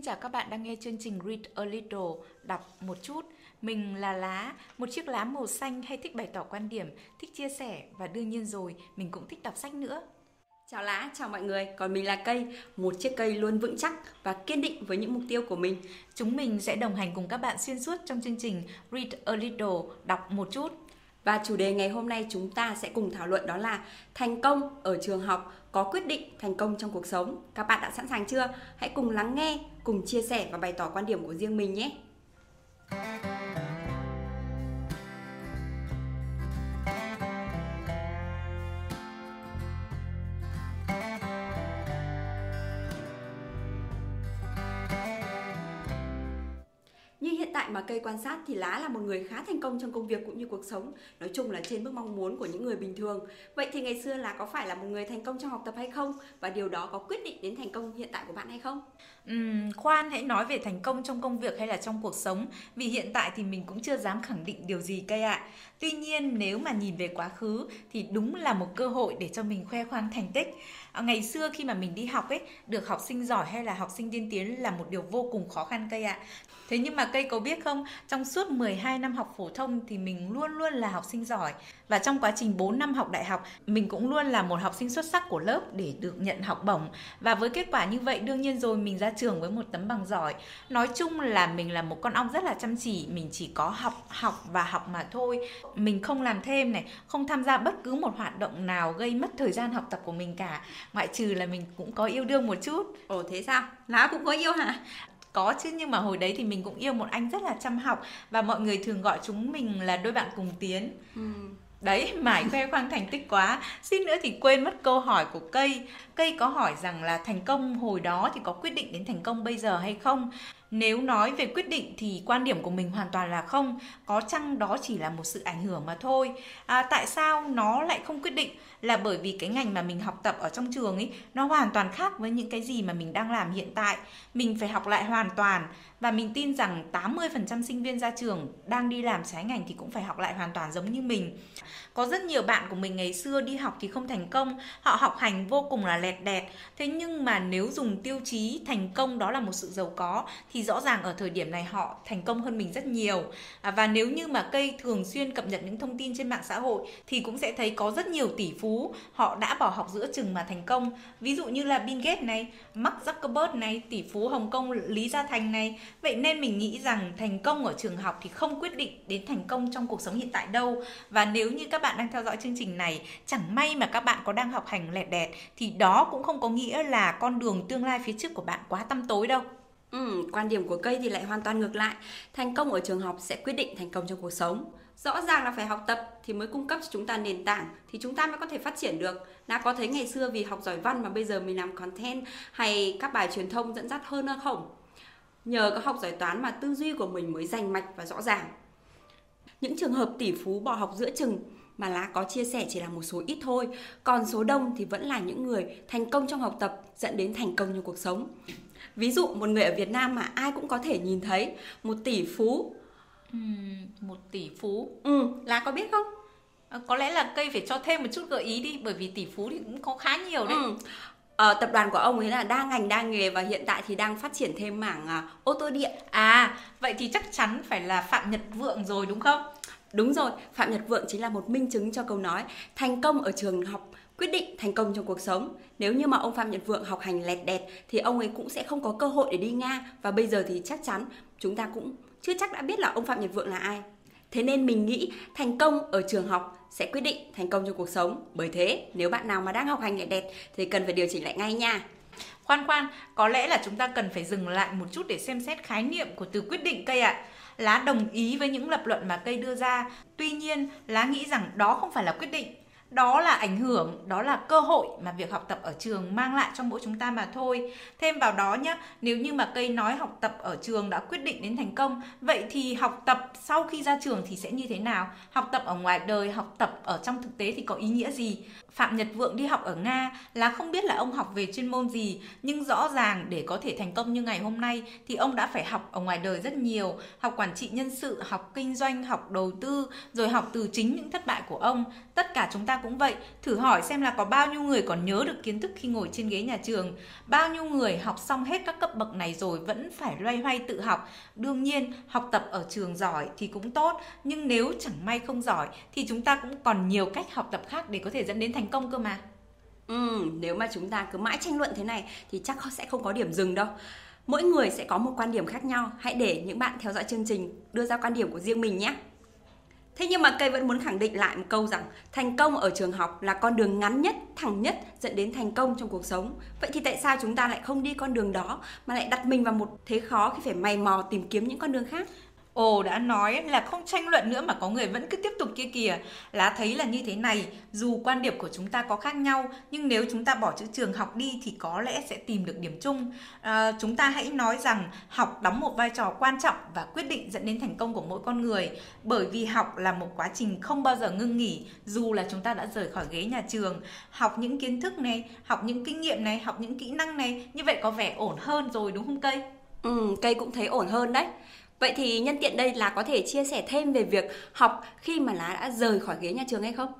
Xin chào các bạn đang nghe chương trình Read a Little, đọc một chút. Mình là Lá, một chiếc lá màu xanh hay thích bày tỏ quan điểm, thích chia sẻ và đương nhiên rồi, mình cũng thích đọc sách nữa. Chào Lá, chào mọi người, còn mình là Cây, một chiếc cây luôn vững chắc và kiên định với những mục tiêu của mình. Chúng mình sẽ đồng hành cùng các bạn xuyên suốt trong chương trình Read a Little, đọc một chút. Và chủ đề ngày hôm nay chúng ta sẽ cùng thảo luận đó là thành công ở trường học có quyết định thành công trong cuộc sống. Các bạn đã sẵn sàng chưa? Hãy cùng lắng nghe, cùng chia sẻ và bày tỏ quan điểm của riêng mình nhé. Mà cây quan sát thì Lá là một người khá thành công trong công việc cũng như cuộc sống, nói chung là trên mức mong muốn của những người bình thường. Vậy thì ngày xưa là có phải là một người thành công trong học tập hay không và điều đó có quyết định đến thành công hiện tại của bạn hay không? Uhm, khoan hãy nói về thành công trong công việc hay là trong cuộc sống vì hiện tại thì mình cũng chưa dám khẳng định điều gì cây ạ. Tuy nhiên nếu mà nhìn về quá khứ thì đúng là một cơ hội để cho mình khoe khoang thành tích. À, ngày xưa khi mà mình đi học ấy, được học sinh giỏi hay là học sinh tiên tiến là một điều vô cùng khó khăn cây ạ. Thế nhưng mà cây có biết không, trong suốt 12 năm học phổ thông thì mình luôn luôn là học sinh giỏi và trong quá trình 4 năm học đại học, mình cũng luôn là một học sinh xuất sắc của lớp để được nhận học bổng. Và với kết quả như vậy đương nhiên rồi mình ra trường với một tấm bằng giỏi. Nói chung là mình là một con ong rất là chăm chỉ, mình chỉ có học học và học mà thôi. Mình không làm thêm này, không tham gia bất cứ một hoạt động nào gây mất thời gian học tập của mình cả. Ngoại trừ là mình cũng có yêu đương một chút. Ồ thế sao? Lá cũng có yêu hả? có chứ nhưng mà hồi đấy thì mình cũng yêu một anh rất là chăm học và mọi người thường gọi chúng mình là đôi bạn cùng tiến ừ. đấy mải khoe khoang thành tích quá xin nữa thì quên mất câu hỏi của cây cây có hỏi rằng là thành công hồi đó thì có quyết định đến thành công bây giờ hay không nếu nói về quyết định thì quan điểm của mình hoàn toàn là không có chăng đó chỉ là một sự ảnh hưởng mà thôi. À, tại sao nó lại không quyết định? Là bởi vì cái ngành mà mình học tập ở trong trường ấy nó hoàn toàn khác với những cái gì mà mình đang làm hiện tại. Mình phải học lại hoàn toàn và mình tin rằng 80% sinh viên ra trường đang đi làm trái ngành thì cũng phải học lại hoàn toàn giống như mình. Có rất nhiều bạn của mình ngày xưa đi học thì không thành công họ học hành vô cùng là lẹt đẹt. Thế nhưng mà nếu dùng tiêu chí thành công đó là một sự giàu có thì rõ ràng ở thời điểm này họ thành công hơn mình rất nhiều. À, và nếu như mà cây thường xuyên cập nhật những thông tin trên mạng xã hội thì cũng sẽ thấy có rất nhiều tỷ phú họ đã bỏ học giữa chừng mà thành công. Ví dụ như là Bill Gates này Mark Zuckerberg này tỷ phú Hồng Kông Lý Gia Thành này. Vậy nên mình nghĩ rằng thành công ở trường học thì không quyết định đến thành công trong cuộc sống hiện tại đâu. Và nếu như các bạn đang theo dõi chương trình này chẳng may mà các bạn có đang học hành lẹt đẹt thì đó cũng không có nghĩa là con đường tương lai phía trước của bạn quá tăm tối đâu. Ừ, quan điểm của cây thì lại hoàn toàn ngược lại. Thành công ở trường học sẽ quyết định thành công trong cuộc sống. Rõ ràng là phải học tập thì mới cung cấp cho chúng ta nền tảng thì chúng ta mới có thể phát triển được. Đã có thấy ngày xưa vì học giỏi văn mà bây giờ mình làm content hay các bài truyền thông dẫn dắt hơn không? Nhờ có học giỏi toán mà tư duy của mình mới rành mạch và rõ ràng. Những trường hợp tỷ phú bỏ học giữa chừng mà lá có chia sẻ chỉ là một số ít thôi còn số đông thì vẫn là những người thành công trong học tập dẫn đến thành công trong cuộc sống ví dụ một người ở Việt Nam mà ai cũng có thể nhìn thấy một tỷ phú uhm, một tỷ phú ừ lá có biết không à, có lẽ là cây phải cho thêm một chút gợi ý đi bởi vì tỷ phú thì cũng có khá nhiều đấy ừ. Ờ, tập đoàn của ông ấy là đa ngành đa nghề và hiện tại thì đang phát triển thêm mảng uh, ô tô điện. À, vậy thì chắc chắn phải là Phạm Nhật Vượng rồi đúng không? Đúng rồi, Phạm Nhật Vượng chính là một minh chứng cho câu nói thành công ở trường học quyết định thành công trong cuộc sống. Nếu như mà ông Phạm Nhật Vượng học hành lẹt đẹt thì ông ấy cũng sẽ không có cơ hội để đi Nga và bây giờ thì chắc chắn chúng ta cũng chưa chắc đã biết là ông Phạm Nhật Vượng là ai. Thế nên mình nghĩ thành công ở trường học sẽ quyết định thành công trong cuộc sống. Bởi thế, nếu bạn nào mà đang học hành lẹt đẹt thì cần phải điều chỉnh lại ngay nha. Khoan khoan, có lẽ là chúng ta cần phải dừng lại một chút để xem xét khái niệm của từ quyết định cây ạ. À lá đồng ý với những lập luận mà cây đưa ra tuy nhiên lá nghĩ rằng đó không phải là quyết định đó là ảnh hưởng, đó là cơ hội mà việc học tập ở trường mang lại cho mỗi chúng ta mà thôi. Thêm vào đó nhé nếu như mà cây nói học tập ở trường đã quyết định đến thành công, vậy thì học tập sau khi ra trường thì sẽ như thế nào? Học tập ở ngoài đời, học tập ở trong thực tế thì có ý nghĩa gì? Phạm Nhật Vượng đi học ở Nga là không biết là ông học về chuyên môn gì, nhưng rõ ràng để có thể thành công như ngày hôm nay thì ông đã phải học ở ngoài đời rất nhiều, học quản trị nhân sự, học kinh doanh, học đầu tư, rồi học từ chính những thất bại của ông. Tất cả chúng ta cũng vậy, thử hỏi xem là có bao nhiêu người còn nhớ được kiến thức khi ngồi trên ghế nhà trường, bao nhiêu người học xong hết các cấp bậc này rồi vẫn phải loay hoay tự học. Đương nhiên, học tập ở trường giỏi thì cũng tốt, nhưng nếu chẳng may không giỏi thì chúng ta cũng còn nhiều cách học tập khác để có thể dẫn đến thành thành công cơ mà. Ừ, nếu mà chúng ta cứ mãi tranh luận thế này thì chắc sẽ không có điểm dừng đâu. Mỗi người sẽ có một quan điểm khác nhau. Hãy để những bạn theo dõi chương trình đưa ra quan điểm của riêng mình nhé. Thế nhưng mà cây vẫn muốn khẳng định lại một câu rằng thành công ở trường học là con đường ngắn nhất, thẳng nhất dẫn đến thành công trong cuộc sống. Vậy thì tại sao chúng ta lại không đi con đường đó mà lại đặt mình vào một thế khó khi phải mày mò tìm kiếm những con đường khác? Ồ đã nói là không tranh luận nữa mà có người vẫn cứ tiếp tục kia kìa. Lá thấy là như thế này Dù quan điểm của chúng ta có khác nhau Nhưng nếu chúng ta bỏ chữ trường học đi Thì có lẽ sẽ tìm được điểm chung. À, Chúng ta hãy nói rằng Học đóng một vai trò quan trọng Và quyết định dẫn đến thành công của mỗi con người. Bởi vì học là một quá trình không bao giờ ngưng nghỉ Dù là chúng ta đã rời khỏi ghế nhà trường. Học những kiến thức này Học những kinh nghiệm này Học những kỹ năng này Như vậy có vẻ ổn hơn rồi đúng không cây? Ừ, cây cũng thấy ổn hơn đấy. Vậy thì nhân tiện đây là có thể chia sẻ thêm về việc học khi mà lá đã rời khỏi ghế nhà trường hay không?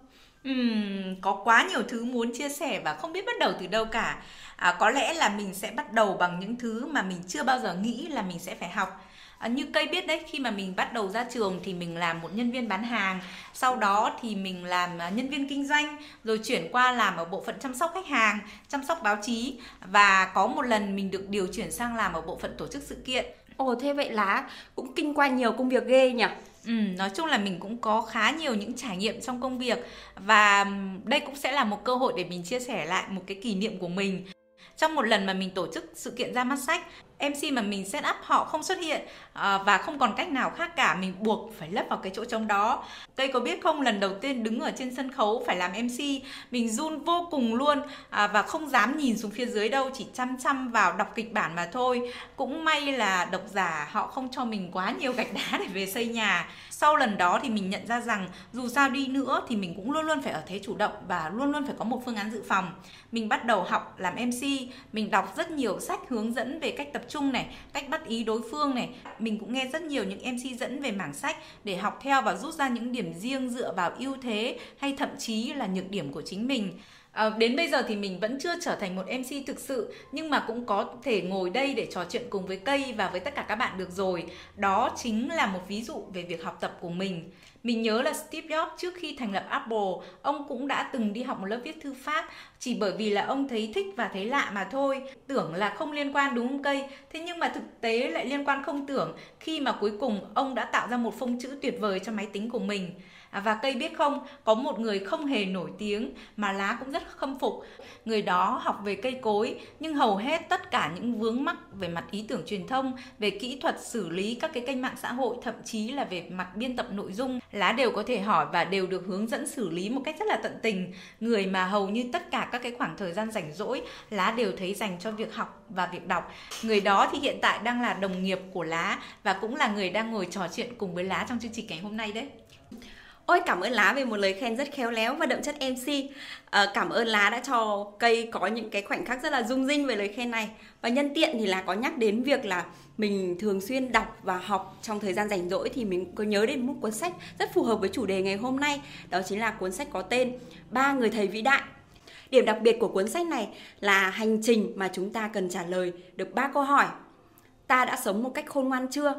Uhm, có quá nhiều thứ muốn chia sẻ và không biết bắt đầu từ đâu cả. À, có lẽ là mình sẽ bắt đầu bằng những thứ mà mình chưa bao giờ nghĩ là mình sẽ phải học. À, như cây biết đấy, khi mà mình bắt đầu ra trường thì mình làm một nhân viên bán hàng, sau đó thì mình làm à, nhân viên kinh doanh, rồi chuyển qua làm ở bộ phận chăm sóc khách hàng, chăm sóc báo chí và có một lần mình được điều chuyển sang làm ở bộ phận tổ chức sự kiện Ồ thế vậy là cũng kinh qua nhiều công việc ghê nhỉ? Ừ, nói chung là mình cũng có khá nhiều những trải nghiệm trong công việc và đây cũng sẽ là một cơ hội để mình chia sẻ lại một cái kỷ niệm của mình. Trong một lần mà mình tổ chức sự kiện ra mắt sách MC mà mình set up họ không xuất hiện à, và không còn cách nào khác cả mình buộc phải lấp vào cái chỗ trống đó. Cây có biết không lần đầu tiên đứng ở trên sân khấu phải làm MC mình run vô cùng luôn à, và không dám nhìn xuống phía dưới đâu chỉ chăm chăm vào đọc kịch bản mà thôi. Cũng may là độc giả họ không cho mình quá nhiều gạch đá để về xây nhà. Sau lần đó thì mình nhận ra rằng dù sao đi nữa thì mình cũng luôn luôn phải ở thế chủ động và luôn luôn phải có một phương án dự phòng. Mình bắt đầu học làm MC mình đọc rất nhiều sách hướng dẫn về cách tập chung này cách bắt ý đối phương này mình cũng nghe rất nhiều những mc dẫn về mảng sách để học theo và rút ra những điểm riêng dựa vào ưu thế hay thậm chí là nhược điểm của chính mình À, đến bây giờ thì mình vẫn chưa trở thành một MC thực sự nhưng mà cũng có thể ngồi đây để trò chuyện cùng với cây và với tất cả các bạn được rồi. Đó chính là một ví dụ về việc học tập của mình. Mình nhớ là Steve Jobs trước khi thành lập Apple, ông cũng đã từng đi học một lớp viết thư pháp chỉ bởi vì là ông thấy thích và thấy lạ mà thôi. Tưởng là không liên quan đúng không cây? Thế nhưng mà thực tế lại liên quan không tưởng khi mà cuối cùng ông đã tạo ra một phông chữ tuyệt vời cho máy tính của mình. À, và cây biết không, có một người không hề nổi tiếng mà lá cũng rất khâm phục. Người đó học về cây cối nhưng hầu hết tất cả những vướng mắc về mặt ý tưởng truyền thông, về kỹ thuật xử lý các cái kênh mạng xã hội, thậm chí là về mặt biên tập nội dung, lá đều có thể hỏi và đều được hướng dẫn xử lý một cách rất là tận tình. Người mà hầu như tất cả các cái khoảng thời gian rảnh rỗi, lá đều thấy dành cho việc học và việc đọc. Người đó thì hiện tại đang là đồng nghiệp của lá và cũng là người đang ngồi trò chuyện cùng với lá trong chương trình ngày hôm nay đấy. Ôi cảm ơn Lá về một lời khen rất khéo léo và đậm chất MC à, ờ, Cảm ơn Lá đã cho cây có những cái khoảnh khắc rất là rung rinh về lời khen này Và nhân tiện thì là có nhắc đến việc là mình thường xuyên đọc và học trong thời gian rảnh rỗi Thì mình có nhớ đến một cuốn sách rất phù hợp với chủ đề ngày hôm nay Đó chính là cuốn sách có tên Ba người thầy vĩ đại Điểm đặc biệt của cuốn sách này là hành trình mà chúng ta cần trả lời được ba câu hỏi Ta đã sống một cách khôn ngoan chưa?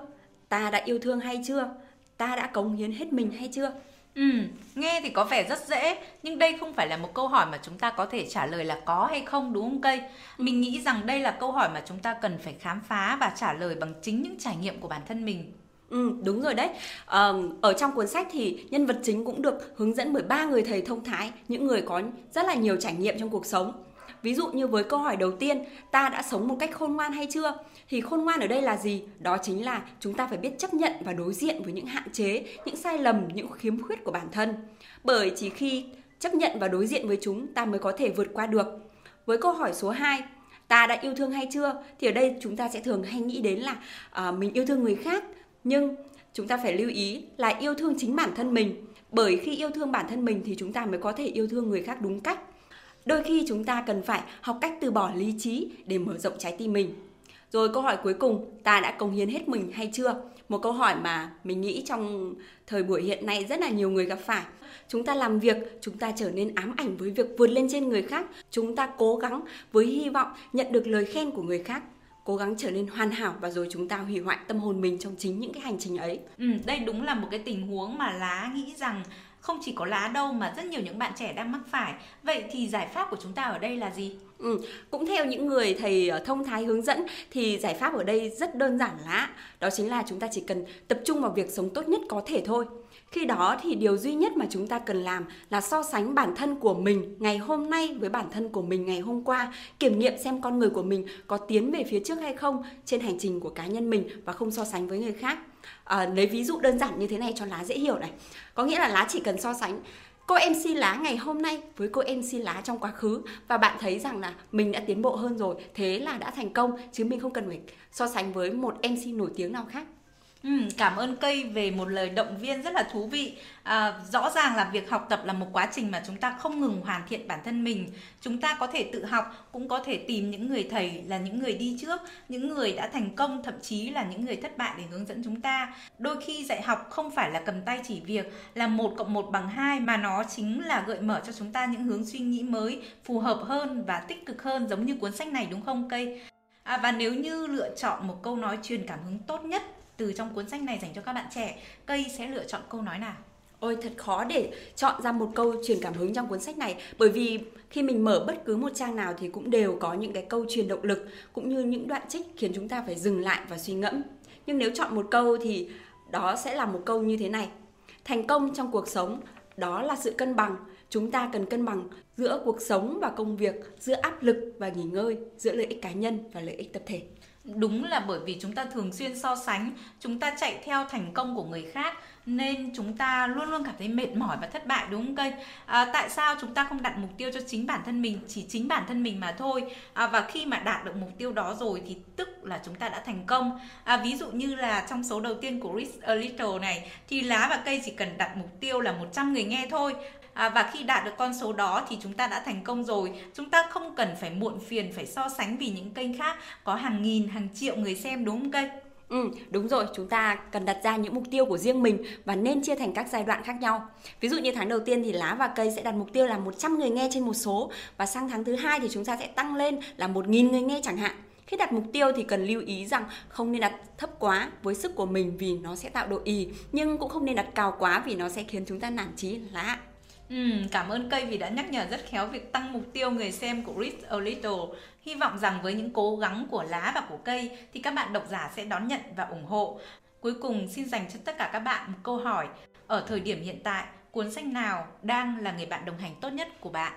Ta đã yêu thương hay chưa? Ta đã cống hiến hết mình hay chưa? Ừ, nghe thì có vẻ rất dễ nhưng đây không phải là một câu hỏi mà chúng ta có thể trả lời là có hay không đúng không cây? Mình nghĩ rằng đây là câu hỏi mà chúng ta cần phải khám phá và trả lời bằng chính những trải nghiệm của bản thân mình. Ừ, đúng rồi đấy. À, ở trong cuốn sách thì nhân vật chính cũng được hướng dẫn bởi ba người thầy thông thái, những người có rất là nhiều trải nghiệm trong cuộc sống. Ví dụ như với câu hỏi đầu tiên, ta đã sống một cách khôn ngoan hay chưa? Thì khôn ngoan ở đây là gì? Đó chính là chúng ta phải biết chấp nhận và đối diện với những hạn chế, những sai lầm, những khiếm khuyết của bản thân. Bởi chỉ khi chấp nhận và đối diện với chúng ta mới có thể vượt qua được. Với câu hỏi số 2, ta đã yêu thương hay chưa? Thì ở đây chúng ta sẽ thường hay nghĩ đến là uh, mình yêu thương người khác, nhưng chúng ta phải lưu ý là yêu thương chính bản thân mình Bởi khi yêu thương bản thân mình thì chúng ta mới có thể yêu thương người khác đúng cách. Đôi khi chúng ta cần phải học cách từ bỏ lý trí để mở rộng trái tim mình. Rồi câu hỏi cuối cùng, ta đã cống hiến hết mình hay chưa? Một câu hỏi mà mình nghĩ trong thời buổi hiện nay rất là nhiều người gặp phải. Chúng ta làm việc, chúng ta trở nên ám ảnh với việc vượt lên trên người khác. Chúng ta cố gắng với hy vọng nhận được lời khen của người khác cố gắng trở nên hoàn hảo và rồi chúng ta hủy hoại tâm hồn mình trong chính những cái hành trình ấy. Ừ, đây đúng là một cái tình huống mà lá nghĩ rằng không chỉ có lá đâu mà rất nhiều những bạn trẻ đang mắc phải. Vậy thì giải pháp của chúng ta ở đây là gì? Ừ, cũng theo những người thầy ờ, thông thái hướng dẫn thì giải pháp ở đây rất đơn giản lá. Đó chính là chúng ta chỉ cần tập trung vào việc sống tốt nhất có thể thôi. Khi đó thì điều duy nhất mà chúng ta cần làm là so sánh bản thân của mình ngày hôm nay với bản thân của mình ngày hôm qua, kiểm nghiệm xem con người của mình có tiến về phía trước hay không trên hành trình của cá nhân mình và không so sánh với người khác. À, lấy ví dụ đơn giản như thế này cho lá dễ hiểu này. Có nghĩa là lá chỉ cần so sánh cô MC lá ngày hôm nay với cô MC lá trong quá khứ và bạn thấy rằng là mình đã tiến bộ hơn rồi, thế là đã thành công chứ mình không cần phải so sánh với một MC nổi tiếng nào khác. Ừ, cảm ơn cây về một lời động viên rất là thú vị. À, rõ ràng là việc học tập là một quá trình mà chúng ta không ngừng hoàn thiện bản thân mình. Chúng ta có thể tự học, cũng có thể tìm những người thầy là những người đi trước, những người đã thành công, thậm chí là những người thất bại để hướng dẫn chúng ta. Đôi khi dạy học không phải là cầm tay chỉ việc, là một cộng một bằng hai mà nó chính là gợi mở cho chúng ta những hướng suy nghĩ mới, phù hợp hơn và tích cực hơn giống như cuốn sách này đúng không cây? À, và nếu như lựa chọn một câu nói truyền cảm hứng tốt nhất từ trong cuốn sách này dành cho các bạn trẻ cây sẽ lựa chọn câu nói nào Ôi thật khó để chọn ra một câu truyền cảm hứng trong cuốn sách này bởi vì khi mình mở bất cứ một trang nào thì cũng đều có những cái câu truyền động lực cũng như những đoạn trích khiến chúng ta phải dừng lại và suy ngẫm. Nhưng nếu chọn một câu thì đó sẽ là một câu như thế này. Thành công trong cuộc sống đó là sự cân bằng. Chúng ta cần cân bằng giữa cuộc sống và công việc, giữa áp lực và nghỉ ngơi, giữa lợi ích cá nhân và lợi ích tập thể đúng là bởi vì chúng ta thường xuyên so sánh chúng ta chạy theo thành công của người khác nên chúng ta luôn luôn cảm thấy mệt mỏi và thất bại đúng không cây? À, tại sao chúng ta không đặt mục tiêu cho chính bản thân mình chỉ chính bản thân mình mà thôi? À, và khi mà đạt được mục tiêu đó rồi thì tức là chúng ta đã thành công. À, ví dụ như là trong số đầu tiên của Rich a Little này thì lá và cây chỉ cần đặt mục tiêu là 100 người nghe thôi à, và khi đạt được con số đó thì chúng ta đã thành công rồi chúng ta không cần phải muộn phiền phải so sánh vì những kênh khác có hàng nghìn hàng triệu người xem đúng không kênh Ừ, đúng rồi, chúng ta cần đặt ra những mục tiêu của riêng mình và nên chia thành các giai đoạn khác nhau. Ví dụ như tháng đầu tiên thì lá và cây sẽ đặt mục tiêu là 100 người nghe trên một số và sang tháng thứ hai thì chúng ta sẽ tăng lên là 1.000 người nghe chẳng hạn. Khi đặt mục tiêu thì cần lưu ý rằng không nên đặt thấp quá với sức của mình vì nó sẽ tạo độ ì, nhưng cũng không nên đặt cao quá vì nó sẽ khiến chúng ta nản chí lá. Ừ, cảm ơn cây vì đã nhắc nhở rất khéo việc tăng mục tiêu người xem của Read a Little. Hy vọng rằng với những cố gắng của lá và của cây thì các bạn độc giả sẽ đón nhận và ủng hộ. Cuối cùng xin dành cho tất cả các bạn một câu hỏi. Ở thời điểm hiện tại, cuốn sách nào đang là người bạn đồng hành tốt nhất của bạn?